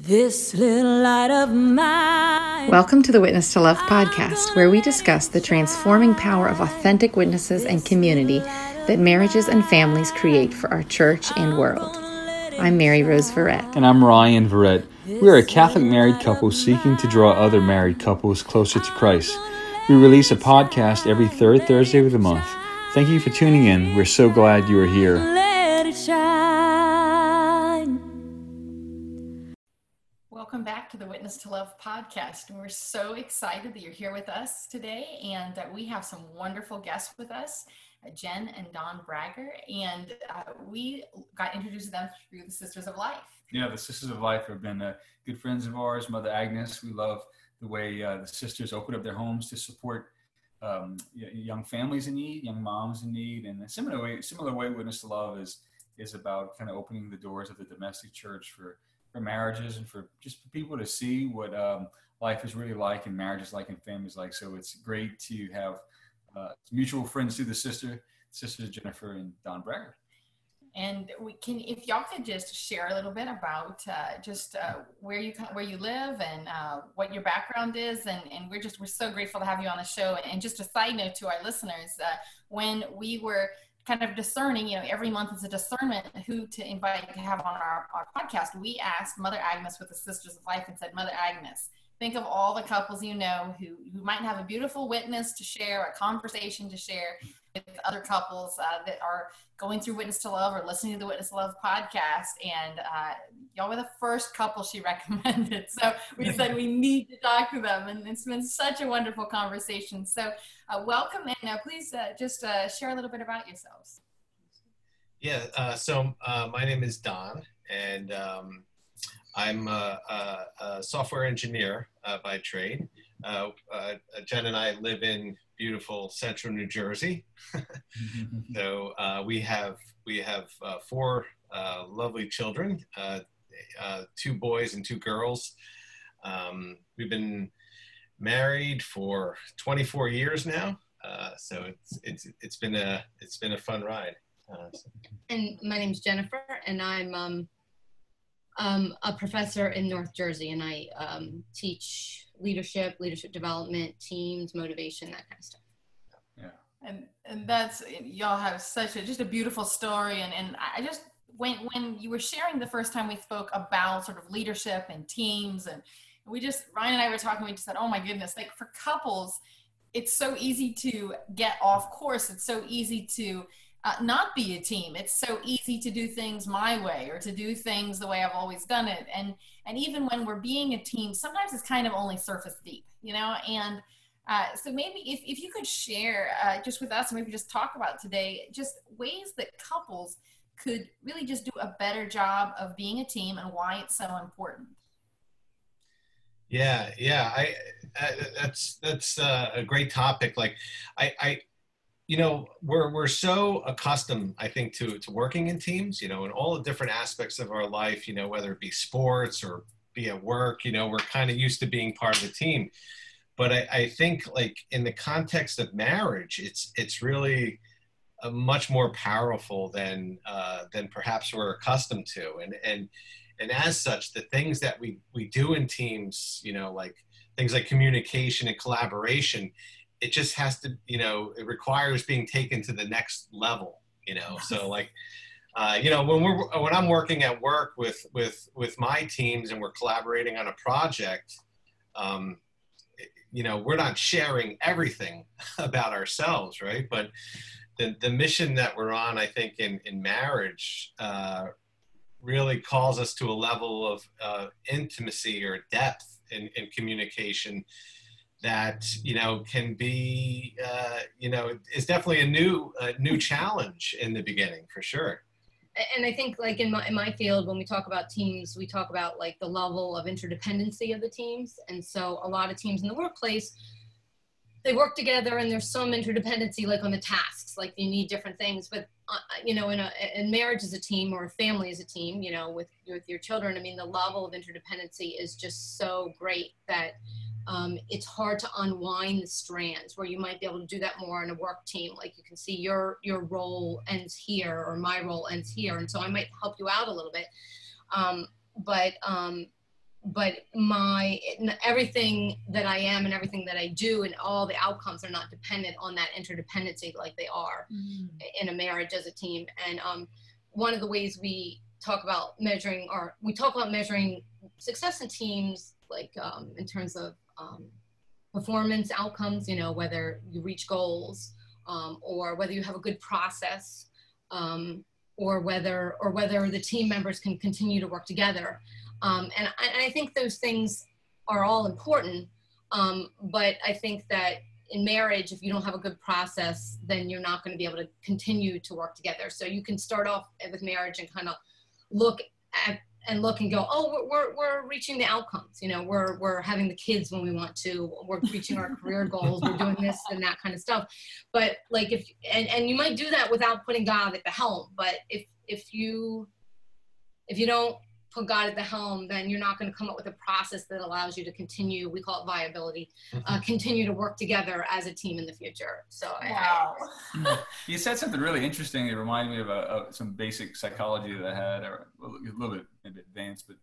This little light of mine. Welcome to the Witness to Love podcast, where we discuss the transforming power of authentic witnesses and community that marriages and families create for our church and world. I'm Mary Rose Verrett. And I'm Ryan Verrett. We are a Catholic married couple seeking to draw other married couples closer to Christ. We release a podcast every third Thursday of the month. Thank you for tuning in. We're so glad you are here. Welcome back to the Witness to Love podcast. We're so excited that you're here with us today, and uh, we have some wonderful guests with us, uh, Jen and Don Bragger, and uh, we got introduced to them through the Sisters of Life. Yeah, the Sisters of Life have been uh, good friends of ours. Mother Agnes, we love the way uh, the sisters open up their homes to support um, young families in need, young moms in need, and a similar way, similar way, Witness to Love is is about kind of opening the doors of the domestic church for for marriages and for just for people to see what um, life is really like and marriages like and families like. So it's great to have uh, mutual friends through the sister, sisters Jennifer and Don Bragger. And we can, if y'all could just share a little bit about uh, just uh, where you where you live and uh, what your background is, and, and we're just we're so grateful to have you on the show. And just a side note to our listeners, uh, when we were kind of discerning, you know, every month is a discernment who to invite to have on our, our podcast. We asked Mother Agnes with the Sisters of Life and said, Mother Agnes, think of all the couples you know who, who might have a beautiful witness to share, a conversation to share with other couples uh, that are going through Witness to Love or listening to the Witness to Love podcast. And uh, y'all were the first couple she recommended. So we said we need to talk to them. And it's been such a wonderful conversation. So uh, welcome. And uh, please uh, just uh, share a little bit about yourselves. Yeah, uh, so uh, my name is Don, and um, I'm a, a, a software engineer uh, by trade. Uh, uh, Jen and I live in beautiful central New Jersey. so uh, we have we have uh, four uh, lovely children, uh, uh, two boys and two girls. Um, we've been married for 24 years now, uh, so it's it's it's been a it's been a fun ride. Uh, so- And my name's Jennifer, and I'm um, um, a professor in North Jersey, and I um, teach leadership, leadership development, teams, motivation, that kind of stuff. Yeah. And and that's y'all have such a just a beautiful story and and i just when when you were sharing the first time we spoke about sort of leadership and teams and we just ryan and i were talking we just said oh my goodness like for couples it's so easy to get off course it's so easy to uh, not be a team it's so easy to do things my way or to do things the way i've always done it and and even when we're being a team sometimes it's kind of only surface deep you know and uh, so maybe if, if you could share uh, just with us, maybe just talk about today, just ways that couples could really just do a better job of being a team and why it's so important. Yeah, yeah, I, I that's that's uh, a great topic. Like, I, I, you know, we're we're so accustomed, I think, to to working in teams. You know, in all the different aspects of our life. You know, whether it be sports or be at work. You know, we're kind of used to being part of the team. But I, I think, like in the context of marriage, it's it's really uh, much more powerful than uh, than perhaps we're accustomed to, and and and as such the things that we we do in teams you know like things like communication and collaboration it just has to you know it requires being taken to the next level you know? So like uh, you know when we're when i'm working at work with with with my teams and we're collaborating on a project um, you know we're not sharing everything about ourselves right? But the, the mission that we're on i think in in marriage uh, really calls us to a level of uh, intimacy or depth in, in communication that you know can be uh, you know is definitely a new a new challenge in the beginning for sure and I think like in my in my field, when we talk about teams, we talk about like the level of interdependency of the teams. And so a lot of teams in the workplace, they work together and there's some interdependency like on the tasks, like you need different things. But uh, you know, in a in marriage as a team or a family as a team, you know, with with your children, I mean, the level of interdependency is just so great that um, it's hard to unwind the strands where you might be able to do that more in a work team like you can see your your role ends here or my role ends here and so i might help you out a little bit um, but um, but my everything that I am and everything that I do and all the outcomes are not dependent on that interdependency like they are mm-hmm. in a marriage as a team. And um, one of the ways we talk about measuring our, we talk about measuring success in teams like um, in terms of um, performance outcomes, you know, whether you reach goals um, or whether you have a good process um, or whether or whether the team members can continue to work together. Um, and, I, and, I, think those things are all important. Um, but I think that in marriage, if you don't have a good process, then you're not going to be able to continue to work together. So you can start off with marriage and kind of look at and look and go, oh, we're, we're, we're, reaching the outcomes. You know, we're, we're having the kids when we want to, we're reaching our career goals, we're doing this and that kind of stuff. But like if, and, and you might do that without putting God at the helm. But if, if you, if you don't put God at the helm, then you're not going to come up with a process that allows you to continue. We call it viability. Uh, mm-hmm. continue to work together as a team in the future. So wow. I, you said something really interesting. It reminded me of, a, of, some basic psychology that I had, or a little bit maybe advanced. But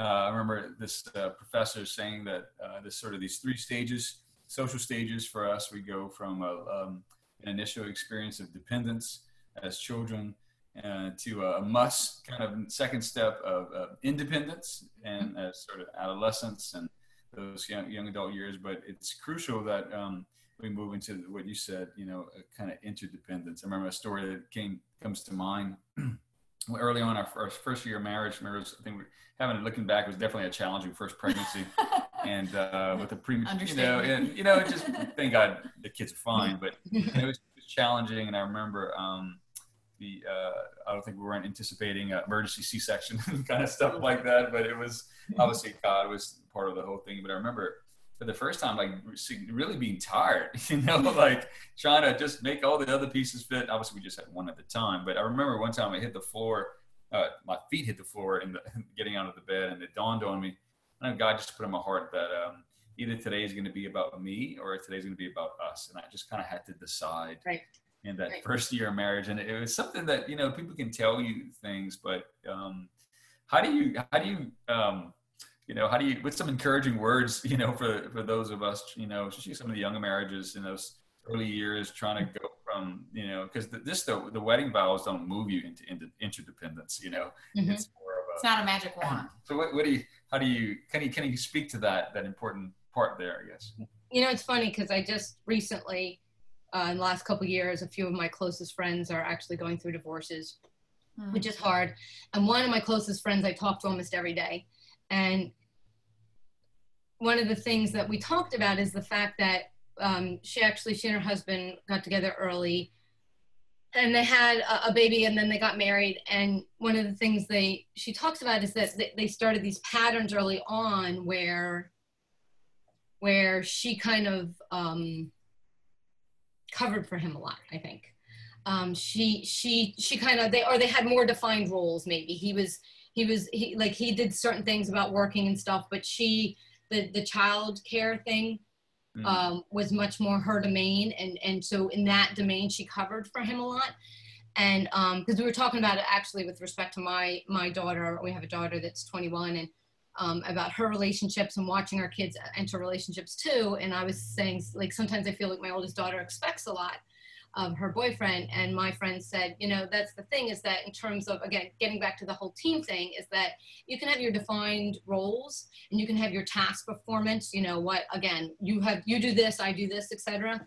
uh, I remember this uh, professor saying that uh, this sort of these three stages, social stages for us. We go from a, um, an initial experience of dependence as children uh, to a must kind of second step of, of independence and uh, sort of adolescence and those young, young adult years. But it's crucial that um, we move into what you said, you know, a kind of interdependence. I remember a story that came comes to mind early on our first, first year of marriage. I remember, I think we, having looking back, it was definitely a challenging first pregnancy. and uh, with the premature, you know, and you know, just thank God the kids are fine, but it was, it was challenging. And I remember um, the uh, I don't think we weren't anticipating an emergency C-section kind of stuff like that, but it was obviously God was part of the whole thing. But I remember for the first time, like really being tired, you know, like trying to just make all the other pieces fit. Obviously, we just had one at the time, but I remember one time I hit the floor, uh, my feet hit the floor and getting out of the bed, and it dawned on me. And God just put in my heart that um, either today is going to be about me or today is going to be about us, and I just kind of had to decide. Right in that right. first year of marriage and it was something that you know people can tell you things but um, how do you how do you um, you know how do you with some encouraging words you know for for those of us you know especially some of the younger marriages in those early years trying to go from you know because this the, the wedding vows don't move you into, into interdependence you know mm-hmm. it's more of a it's not a magic wand so what, what do you how do you can you can you speak to that that important part there i guess you know it's funny because i just recently uh, in the last couple years, a few of my closest friends are actually going through divorces, mm-hmm. which is hard. And one of my closest friends I talk to almost every day. And one of the things that we talked about is the fact that um, she actually, she and her husband got together early and they had a, a, baby and then they got married. And one of the things they, she talks about is that they, they started these patterns early on where, where she kind of, um, covered for him a lot, I think. Um, she she she kind of they or they had more defined roles maybe. He was he was he like he did certain things about working and stuff, but she the the child care thing mm. um, was much more her domain, and and so in that domain she covered for him a lot. And because um, we were talking about it actually with respect to my my daughter, we have a daughter that's 21, and um, about her relationships and watching our kids enter relationships too. And I was saying, like, sometimes I feel like my oldest daughter expects a lot of her boyfriend. And my friend said, you know, that's the thing is that in terms of, again, getting back to the whole team thing, is that you can have your defined roles and you can have your task performance, you know, what, again, you have, you do this, I do this, etc.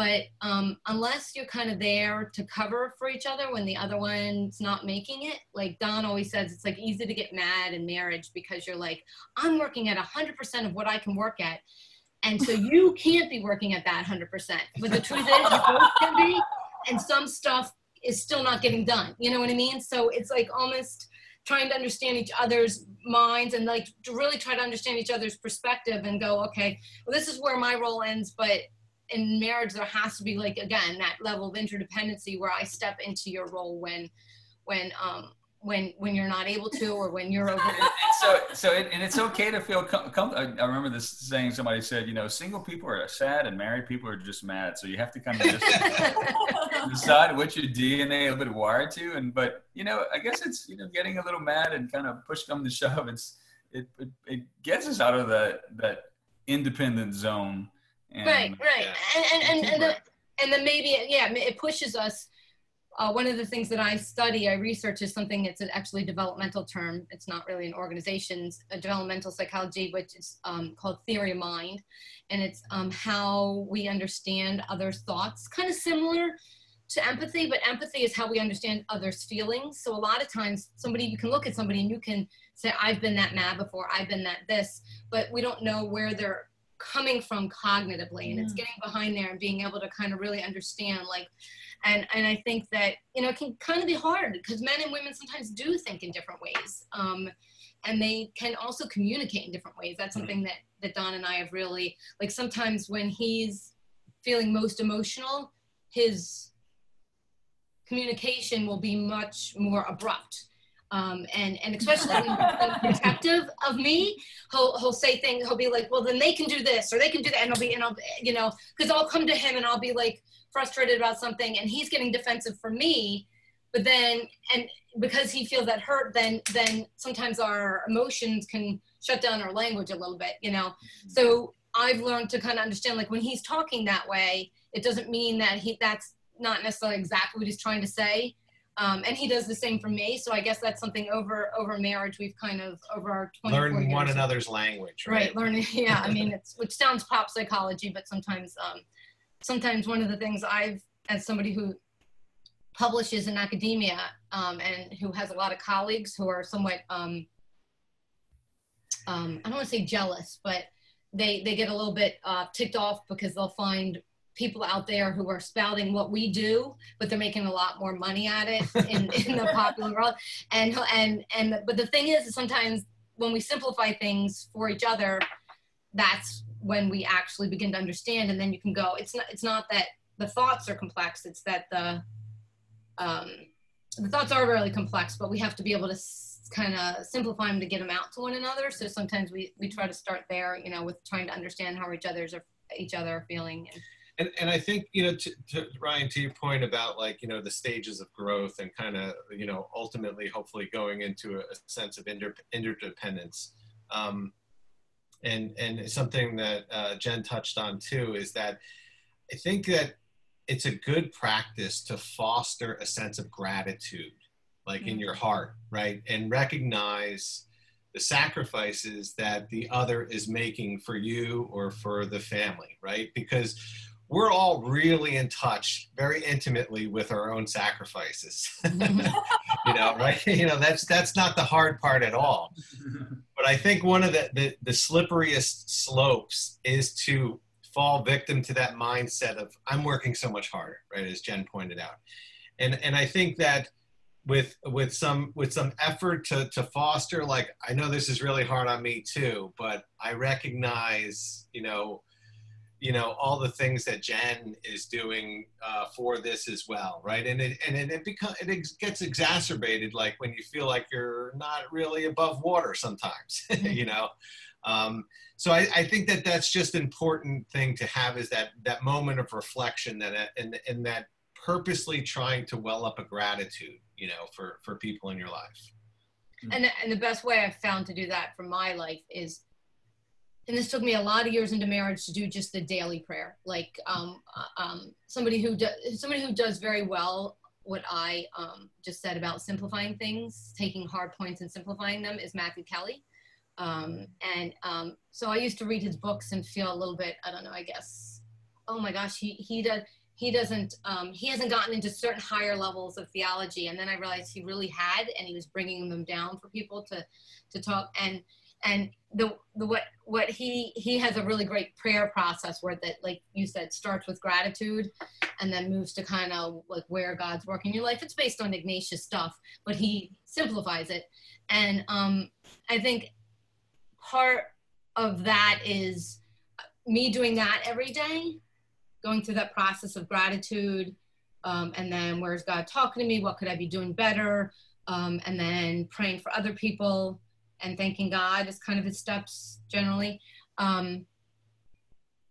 But um, unless you're kind of there to cover for each other when the other one's not making it, like Don always says, it's like easy to get mad in marriage because you're like, I'm working at 100% of what I can work at. And so you can't be working at that 100%. But the truth is, you both can be, and some stuff is still not getting done. You know what I mean? So it's like almost trying to understand each other's minds and like to really try to understand each other's perspective and go, okay, well, this is where my role ends, but in marriage there has to be like again that level of interdependency where i step into your role when when um when when you're not able to or when you're over so so it, and it's okay to feel com-, com- i remember this saying somebody said you know single people are sad and married people are just mad so you have to kind of just decide what your dna a bit wired to and but you know i guess it's you know getting a little mad and kind of push come to shove it's it, it, it gets us out of that that independent zone. And, right, right, yeah. and and and, and, the, and then maybe yeah, it pushes us. Uh, one of the things that I study, I research is something that's an actually developmental term. It's not really an organization's a developmental psychology, which is um, called theory of mind, and it's um, how we understand others' thoughts. Kind of similar to empathy, but empathy is how we understand others' feelings. So a lot of times, somebody you can look at somebody and you can say, "I've been that mad before. I've been that this," but we don't know where they're coming from cognitively, and it's getting behind there and being able to kind of really understand, like, and and I think that you know it can kind of be hard because men and women sometimes do think in different ways. Um, and they can also communicate in different ways. That's something that that Don and I have really like. Sometimes when he's feeling most emotional, his communication will be much more abrupt. Um, and, and especially when he's protective of me, he'll, he'll say things, he'll be like, well, then they can do this or they can do that. And I'll be, and I'll, you know, cause I'll come to him and I'll be like frustrated about something and he's getting defensive for me. But then, and because he feels that hurt, then, then sometimes our emotions can shut down our language a little bit, you know? So I've learned to kind of understand, like when he's talking that way, it doesn't mean that he, that's not necessarily exactly what he's trying to say. Um, and he does the same for me. So I guess that's something over over marriage we've kind of over our 24 Learn years. one another's language, right? Right, learning. Yeah, I mean, it's which sounds pop psychology, but sometimes, um, sometimes one of the things I've, as somebody who publishes in academia um, and who has a lot of colleagues who are somewhat, um, um, I don't want to say jealous, but they they get a little bit uh, ticked off because they'll find people out there who are spouting what we do, but they're making a lot more money at it in, in the popular world. And and and but the thing is, sometimes when we simplify things for each other, that's when we actually begin to understand. And then you can go. It's not. It's not that the thoughts are complex. It's that the um, the thoughts are really complex, but we have to be able to kind of simplify them to get them out to one another. So sometimes we we try to start there, you know, with trying to understand how each other's are each other are feeling. And, and, and I think you know to, to Ryan to your point about like you know the stages of growth and kind of you know ultimately hopefully going into a, a sense of inter, interdependence um, and and something that uh, Jen touched on too is that I think that it's a good practice to foster a sense of gratitude like in your heart right? And recognize the sacrifices that the other is making for you or for the family right? Because we're all really in touch very intimately with our own sacrifices. You know right? You know that's that's not the hard part at all. But i think one of the, the the slipperiest slopes is to fall victim to that mindset of i'm working so much harder right as jen pointed out. And and i think that with with some with some effort to to foster like i know this is really hard on me too but i recognize you know you know all the things that Jen is doing uh, for this as well, right? And it and it, it becomes it ex- gets exacerbated like when you feel like you're not really above water sometimes, you know. Um, so I, I think that that's just important thing to have is that that moment of reflection that uh, and and that purposely trying to well up a gratitude, you know, for for people in your life. and and the best way I've found to do that for my life is and this took me a lot of years into marriage to do just the daily prayer. Like um, uh, um, somebody who does somebody who does very well what i um, just said about simplifying things taking hard points and simplifying them is matthew kelly. Um, and um, so i used to read his books and feel a little bit i don't know i guess oh my gosh he, he does he doesn't um, he hasn't gotten into certain higher levels of theology. And then i realized he really had and he was bringing them down for people to to talk. And and the the what what he he has a really great prayer process where that like you said starts with gratitude and then moves to kind of like where god's working in your life. It's based on ignatius stuff but he simplifies it. And um i think part of that is me doing that every day going through that process of gratitude um, and then where's god talking to me? What could i be doing better? Um, and then praying for other people and thanking God is kind of his steps generally. Um,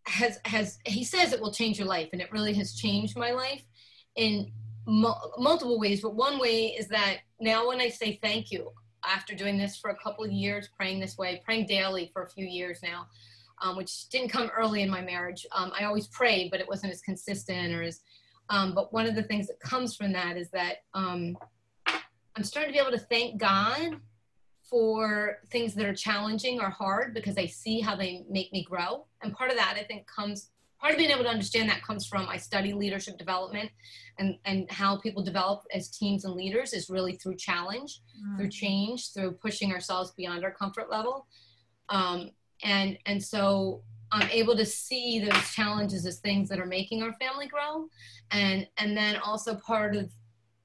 has has he says it will change your life, and it really has changed my life in mu- multiple ways. But one way is that now when I say thank you, after doing this for a couple of years, praying this way, praying daily for a few years now, um, which didn't come early in my marriage. Um, I always prayed, but it wasn't as consistent or as. Um, but one of the things that comes from that is that um, I'm starting to be able to thank God for things that are challenging or hard because I see how they make me grow. And part of that, I think, comes part of being able to understand that comes from I study leadership development and, and how people develop as teams and leaders is really through challenge, mm. through change, through pushing ourselves beyond our comfort level. Um, and, and so I'm able to see those challenges as things that are making our family grow. And, and then also part of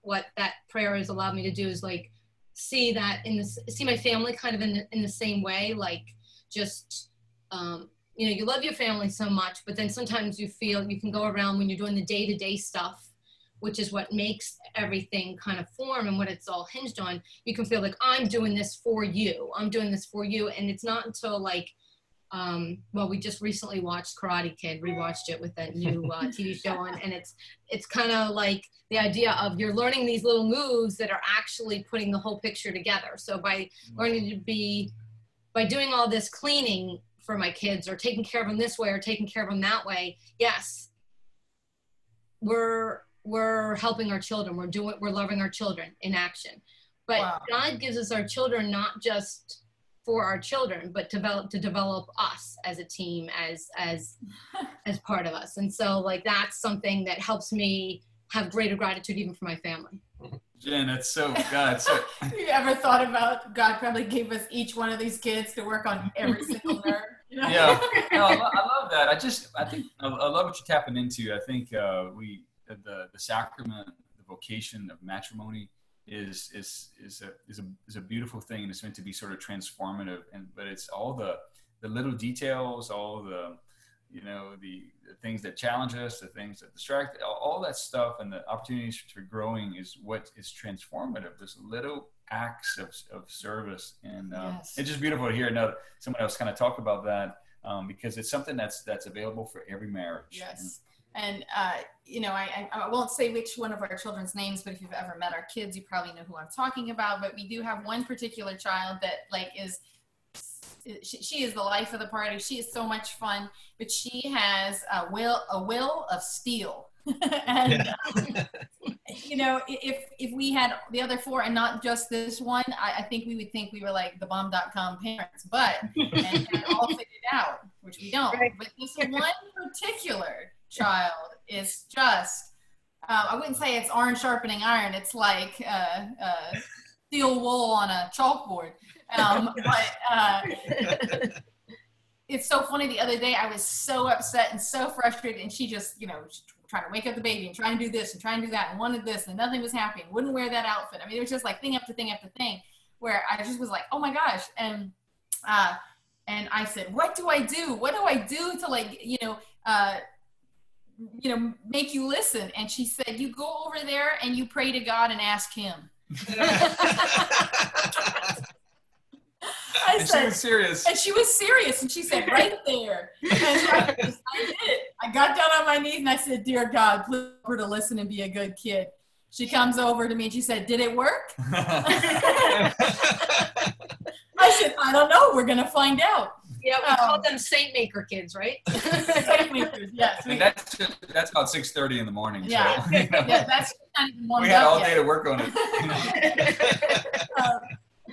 what that prayer has allowed me to do is like see that in this, see my family kind of in the, in the same way, like just, um, you know you love your family so much but then sometimes you feel you can go around when you're doing the day-to-day stuff which is what makes everything kind of form and what it's all hinged on. You can feel like i'm doing this for you. I'm doing this for you. And it's not until like um, well we just recently watched karate kid rewatched it with that new uh, tv show on and it's it's kind of like the idea of you're learning these little moves that are actually putting the whole picture together. So by learning to be by doing all this cleaning for my kids or taking care of them this way or taking care of them that way yes we're we're helping our children. We're doing we're loving our children in action. But wow. god gives us our children not just for our children but develop to develop us as a team as as as part of us and so like that's something that helps me have greater gratitude even for my family Jen, that's so God. So. you ever thought about God probably gave us each one of these kids to work on every single nerve? Yeah, no, I, I, love that. I just, I think, I, I love what you're tapping into. I think uh, we, the the sacrament, the vocation of matrimony, is is is a is a is a beautiful thing, and it's meant to be sort of transformative. And but it's all the the little details, all the you know the, the, things that challenge us the things that distract all that stuff and the opportunities for growing is what is transformative This little acts of, of service and um, yes. it's just beautiful to hear another someone else kind of talk about that um, because it's something that's that's available for every marriage yes and uh, you know I, I won't say which one of our children's names but if you've ever met our kids you probably know who i'm talking about but we do have one particular child that like is she, she, is the life of the party. She is so much fun, but she has a will a will of steel. and yeah. uh, you know, if if we had the other four and not just this one, I, I think we would think we were like the bomb.com parents, but and, and all figured out, which we don't. Right. But this one particular child is just. Uh, I wouldn't say it's iron sharpening iron. It's like uh, uh, steel wool on a chalkboard. Um, but uh, it's so funny. The other day, I was so upset and so frustrated, and she just, you know, trying to wake up the baby and trying to do this and trying to do that and wanted this and nothing was happening. Wouldn't wear that outfit. I mean, it was just like thing after thing after thing, where I just was like, oh my gosh, and uh, and I said, what do I do? What do I do to like, you know, uh, you know, make you listen? And she said, you go over there and you pray to God and ask Him. I and said, she was serious. And she was serious. And she said, right there. And I, I did. I got down on my knees and I said, Dear God, please her to listen and be a good kid. She comes over to me and she said, Did it work? I said, I don't know. We're going to find out. Yeah, we um, call them saint maker kids, right? saint makers, yes. And that's just, that's about six thirty in the morning. Yeah, so, yeah, that's not even We had all yet. day to work on it. um,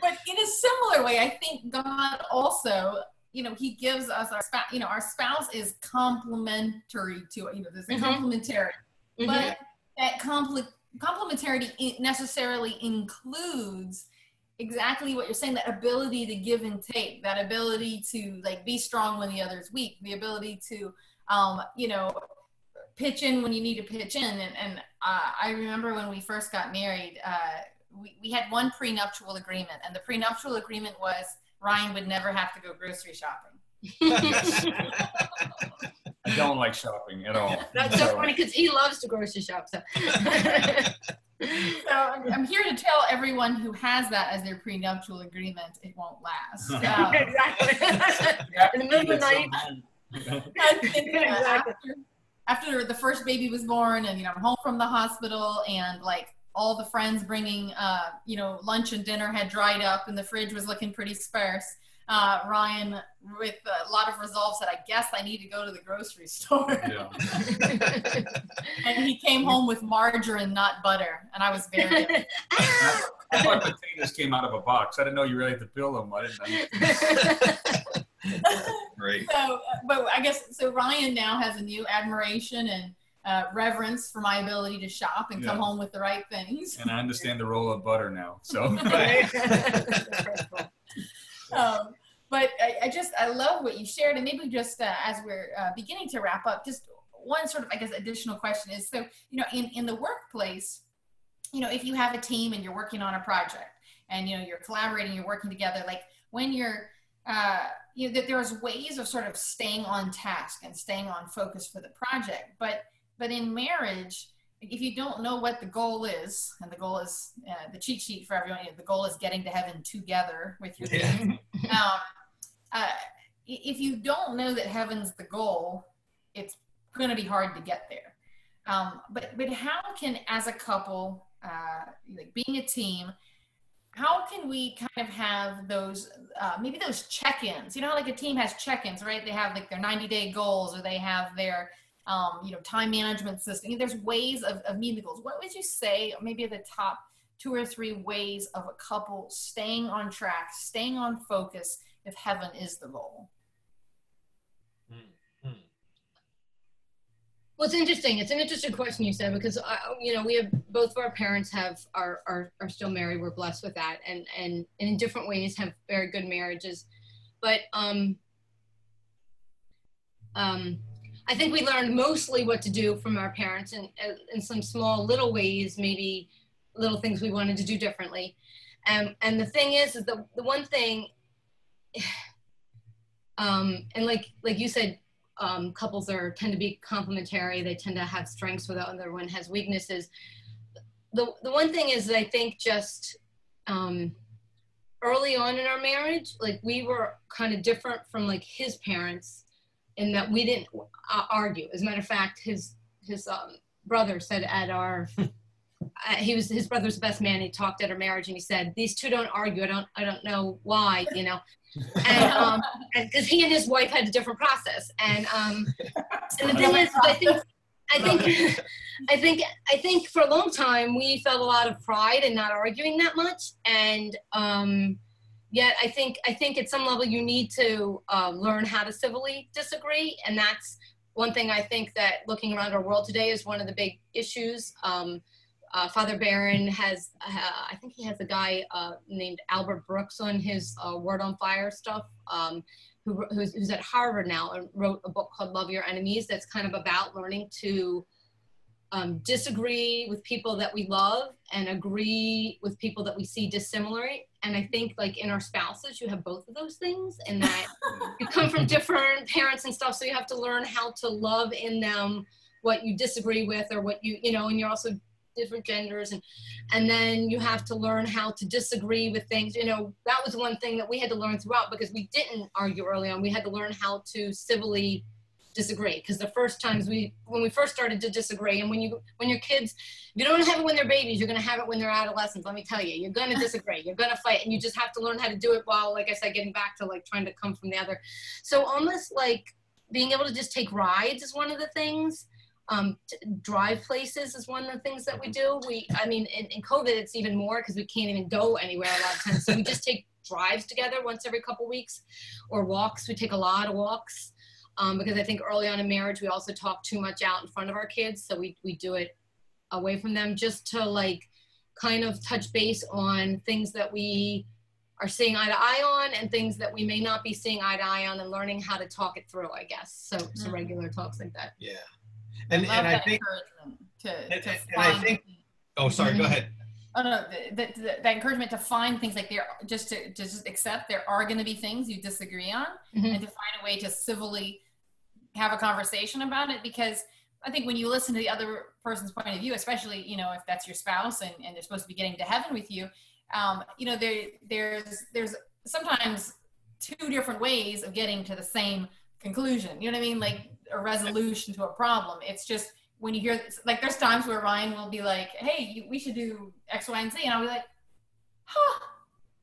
but in a similar way, I think God also, you know, He gives us our spouse. You know, our spouse is complementary to you know, this a mm-hmm. complementary, mm-hmm. but that compl- complementarity necessarily includes exactly what you're saying that ability to give and take that ability to like be strong when the other's weak the ability to um you know pitch in when you need to pitch in and, and uh, i remember when we first got married uh, we, we had one prenuptial agreement, and the prenuptial agreement was Ryan would never have to go grocery shopping. I don't like shopping at all. That's so, funny because he loves to grocery shop. So, so I'm, I'm, here to tell everyone who has that as their prenuptial agreement, it won't last. Um, exactly. In the middle of the night. exactly. after, after the first baby was born, and you know, I'm home from the hospital, and like all the friends bringing, uh, you know, lunch and dinner had dried up and the fridge was looking pretty sparse. Uh, Ryan, with a lot of resolve, said, I guess I need to go to the grocery store. Yeah. and he came home with margarine, not butter. And I was very. I thought potatoes came out of a box. I didn't know you really had to peel them. I didn't know. Great. so, uh, but I guess so. Ryan now has a new admiration and uh, reverence for my ability to shop and come home with the right things. And I understand the role of butter now. So um, but I, I just I love what you shared, and maybe just uh, as we're uh, beginning to wrap up, just one sort of I guess additional question is so you know in in the workplace, you know if you have a team and you're working on a project and you know you're collaborating, you're working together, like when you're uh, you know that there's ways of sort of staying on task and staying on focus for the project, but but in marriage if you don't know what the goal is, and the goal is uh, the cheat sheet for everyone, you know, the goal is getting to heaven together with your Yeah. team. um, uh, if you don't know that heaven's the goal, it's going to be hard to get there. Um, but but how can, as a couple, uh, like being a team, how can we kind of have those uh, maybe those check-ins? You know, like a team has check-ins, right? They have like their 90-day goals, or they have their um, you know, time management system. There's ways of, of meeting the goals. What would you say, maybe the top two or three ways of a couple staying on track, staying on focus if heaven is the goal? Well, it's interesting. It's an interesting question you said because I, you know we have both of our parents have are, are are still married. We're blessed with that, and and, and in different ways have very good marriages. But um, um, I think we learned mostly what to do from our parents, and uh, in some small little ways, maybe little things we wanted to do differently. Um, and the thing is, is the the one thing, um, and like like you said, um, couples are tend to be complementary. They tend to have strengths where the other one has weaknesses. The the one thing is I think just um, early on in our marriage, like we were kind of different from like his parents in that we didn't uh, argue. As a matter of fact, his his um, brother said at our uh, he was his brother's best man. He talked at our marriage and he said these two don't argue. I don't I don't know why you know and um because he and his wife had a different process and um and the thing is i think i think i think i think for a long time we felt a lot of pride in not arguing that much and um yet i think i think at some level you need to uh, learn how to civilly disagree. And that's one thing i think that looking around our world today is one of the big issues. Um, uh, Father Barron has, uh, I think he has a guy uh, named Arthur Brooks on his uh, Word on Fire stuff, um, who, who's, who's at Harvard now and wrote a book called Love Your Enemies that's kind of about learning to um, disagree with people that we love and agree with people that we see dissimilar. And I think like in our spouses, you have both of those things and that you come from different parents and stuff. So you have to learn how to love in them what you disagree with or what you, you know, and you're also different genders and and then you have to learn how to disagree with things you know that was one thing that we had to learn throughout because we didn't argue early on we had to learn how to civilly disagree because the first times we when we first started to disagree and when you when your kids you don't have it when they're babies you're going to have it when they're adolescents let me tell you you're going to disagree you're going to fight and you just have to learn how to do it while like i said getting back to like trying to come from the other so almost like being able to just take rides is one of the things um, drive places is one of the things that we do. We, I mean, in, in COVID, it's even more because we can't even go anywhere a lot of times. So we just take drives together once every couple weeks or walks. We take a lot of walks um, because I think early on in marriage, we also talk too much out in front of our kids. So we, we do it away from them just to like kind of touch base on things that we are seeing eye to eye on and things that we may not be seeing eye to eye on and learning how to talk it through, I guess. So, so Mhm. regular talks like that. Yeah. And, I and I think, encouragement to, and- and I think- oh, sorry, go ahead. Oh no, the, the, the, that encouragement to find things like there, just to, to just accept there are going to be things you disagree on, Mhm. and to find a way to civilly have a conversation about it. Because I think when you listen to the other person's point of view, especially you know if that's your spouse and, and they're supposed to be getting to heaven with you, um, you know there there's there's sometimes two different ways of getting to the same conclusion. You know what I mean? Like a resolution to a problem. It's just when you hear like there's times where Ryan will be like, "Hey, you, we should do X, Y, and Z," and I'll be like, "Huh."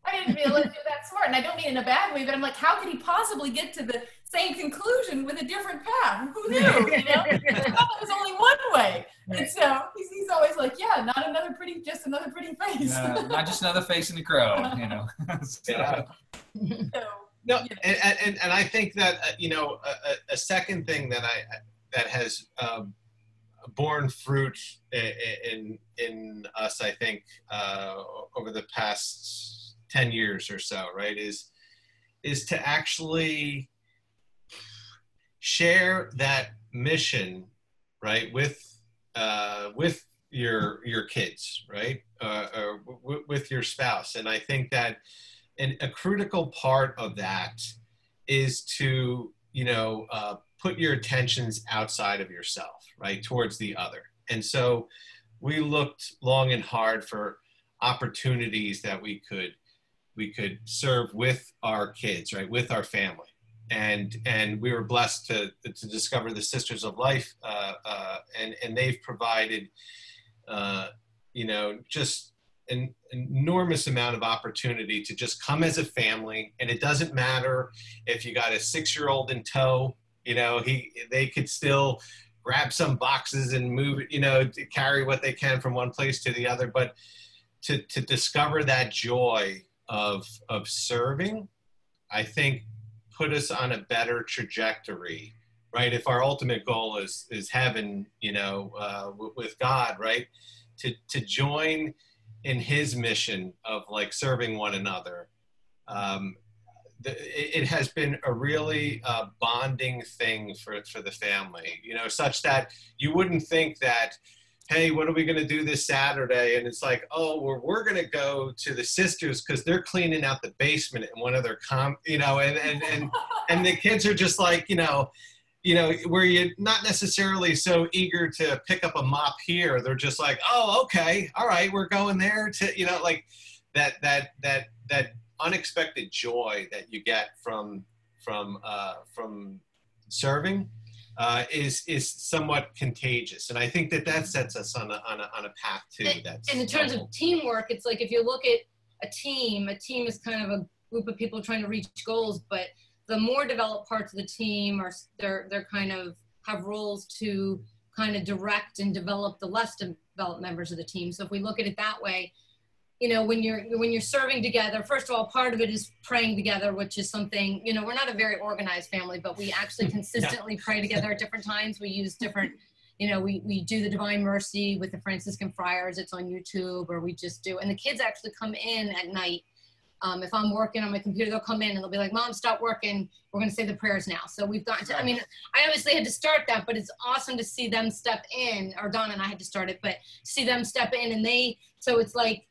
I didn't realize you're that smart, and I don't mean in a bad way, but I'm like, how could he possibly get to the same conclusion with a different path? Who knew? You know, I thought there was only one way, and so he's, he's always like, yeah, not another pretty, just another pretty face. Uh, not just another face in the crowd, you know. So, Yeah. so, No, Yeah. and, and and I think that uh, you know a, a- a second thing that I that has um, borne fruit in in us, I think, uh, over the past ten years or so, right, is is to actually share that mission, right, with uh, with your your kids, right, uh, or w- with your spouse, and I think that and a critical part of that is to you know uh, put your attentions outside of yourself right towards the other. And so we looked long and hard for opportunities that we could we could serve with our kids right with our family. And and we were blessed to to discover the sisters of life uh, uh, and and they've provided uh, you know just an enormous amount of opportunity to just come as a family. And it doesn't matter if you got a six year old in tow you know he they could still grab some boxes and move you know to carry what they can from one place to the other. But to to discover that joy of of serving i think put us on a better trajectory right? If our ultimate goal is is heaven you know uh, with god right? To to join in his mission of like serving one another um, the, it, it has been a really uh, bonding thing for, for the family you know such that you wouldn't think that hey what are we going to do this saturday and it's like oh well, we're going to go to the sisters because they're cleaning out the basement in one of their com you know and and and, and the kids are just like you know you know, where you're not necessarily so eager to pick up a mop here. They're just like, oh, okay, all right, we're going there to, you know, like that that that that unexpected joy that you get from from uh, from serving uh, is is somewhat contagious, and I think that that sets us on a on a, on a path too. That's and in terms noble. of teamwork, it's like if you look at a team, a team is kind of a group of people trying to reach goals, but the more developed parts of the team are they're they're kind of have roles to kind of direct and develop the less developed members of the team. So if we look at it that way, you know, when you're when you're serving together, first of all, part of it is praying together, which is something, you know, we're not a very organized family, but we actually consistently pray together at different times. We use different you know, we, we do the Divine Mercy with the Franciscan Friars. It's on YouTube, or we just do. And the kids actually come in at night. Um, if I'm working on my computer, they'll come in and they'll be like, "Mom, stop working. We're going to say the prayers now." So we've gotten to. I mean, I obviously had to start that, but it's awesome to see them step in. Or Donna and I had to start it, but see them step in, and they. So it's like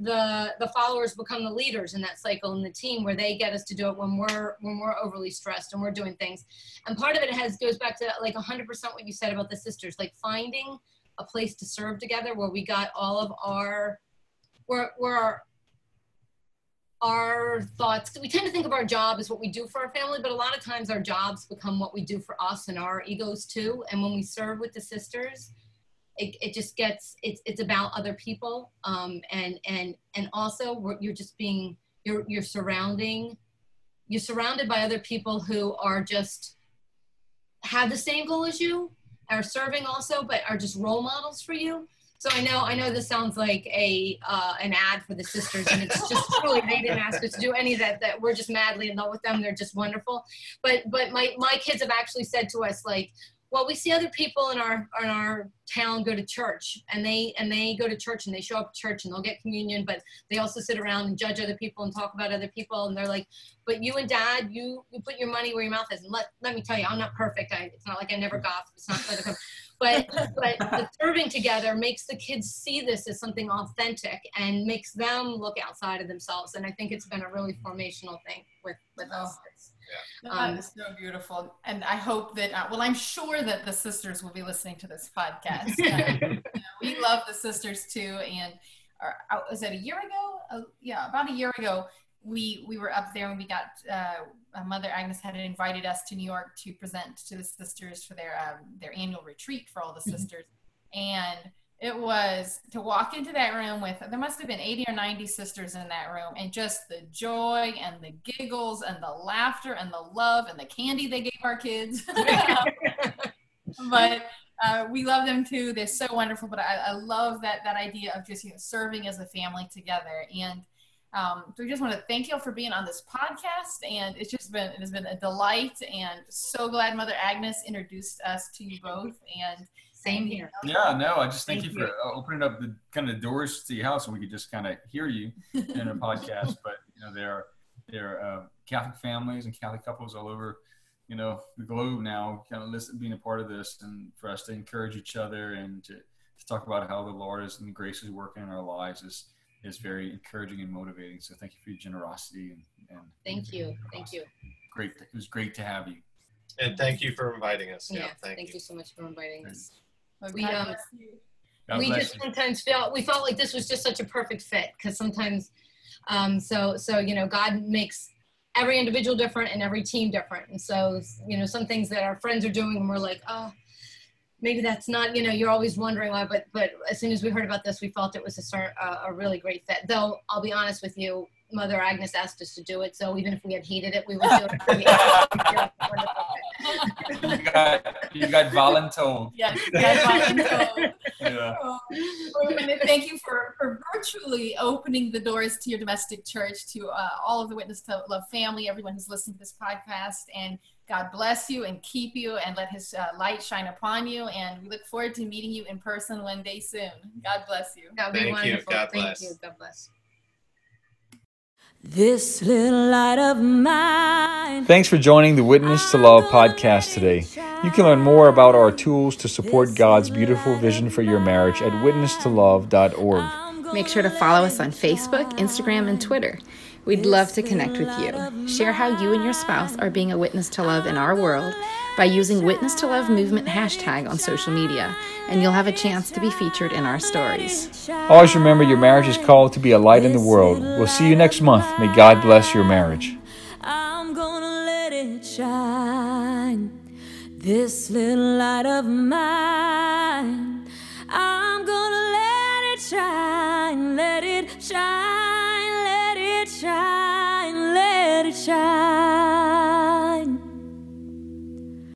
the, the followers become the leaders in that cycle in the team where they get us to do it when we're when we're overly stressed and we're doing things. And part of it has goes back to like 100% what you said about the sisters like finding a place to serve together where we got all of our where where our our thoughts we tend to think of our job as what we do for our family but a lot of times our jobs become what we do for us and our egos too. And when we serve with the sisters it, it just gets it's it's about other people um, and and and also you're just being you're you're surrounding you're surrounded by other people who are just have the same goal as you are serving also but are just role models for you. So i know i know this sounds like a uh, an ad for the sisters and it's just truly they didn't ask us to do any of that that we're just madly in love with them they're just wonderful. But but my my kids have actually said to us like well we see other people in our in our town go to church and they and they go to church and they show up at church and they'll get communion but they also sit around and judge other people and talk about other people and they're like but you and dad you you put your money where your mouth is. And let let me tell you i'm not perfect. I, it's not like i never gossip it's not but but the serving together makes the kids see this as something authentic and makes them look outside of themselves and i think it's been a really formational thing with with us. Oh. That Um, so beautiful. And I hope that, uh, well, I'm sure that the sisters will be listening to this podcast. Uh, you know, we love the sisters too. And uh, was that a year ago? Uh, yeah, about a year ago, we we were up there and we got uh, Mother Agnes had invited us to New York to present to the sisters for their um, their annual retreat for all the Mhm. sisters, and it was to walk into that room with there must have been 80 or 90 sisters in that room and just the joy and the giggles and the laughter and the love and the candy they gave our kids. But uh, we love them too. They're so wonderful but i, I love that that idea of just you know, serving as a family together. And um, so we just want to thank you all for being on this podcast and it's just been it has been a delight and so glad mother agnes introduced us to you both and Same here. Yeah, no, I just thank, Thank you for uh, opening up the kind of doors to your house and we could just kind of hear you in a podcast. But you know, there are there are uh, Catholic families and Catholic couples all over, you know, the globe now, kind of listen, being a part of this, and for us to encourage each other and to, to talk about how the Lord is and grace is working in our lives is is very encouraging and motivating. So thank you for your generosity and, and Thank you. Thank you. great. It was great to have you. And thank you for inviting us. Yeah. Yeah, thank, thank, you. you. so much for inviting us. Well, We, um, bless you. God we just you. sometimes felt we felt like this was just such a perfect fit because sometimes um so so you know god makes every individual different and every team different and so you know some things that our friends are doing and we're like oh maybe that's not you know you're always wondering why but but as soon as we heard about this we felt it was a, cer- a, a really great fit though i'll be honest with you mother agnes asked us to do it so even if we had hated it we would do it you got you got voluntold. Yes, yes, volunteer. Yeah. Oh, well, and thank you for, for virtually opening the doors to your domestic church, to uh, all of the Witness to Love family, everyone who's listening to this podcast. And God bless you and keep you and let his uh, light shine upon you. And we look forward to meeting you in person one day soon. God bless you. that would be Thank you. wonderful God thank bless. you god bless This little light of mine. Thanks for joining the Witness to Love podcast today. You can learn more about our tools to support God's beautiful vision for your marriage at witnesstolove.org. Make sure to follow us on Facebook, Instagram, and Twitter. We'd love to connect with you. Share how you and your spouse are being a witness to love in our world by using Witness to Love Movement hashtag on social media, and you'll have a chance to be featured in our stories. Always remember your marriage is called to be a light in the world. We'll see you next month. May God bless your marriage. I'm gonna let it shine. This little light of mine. I'm gonna let it shine, let it shine, let it shine, let it shine.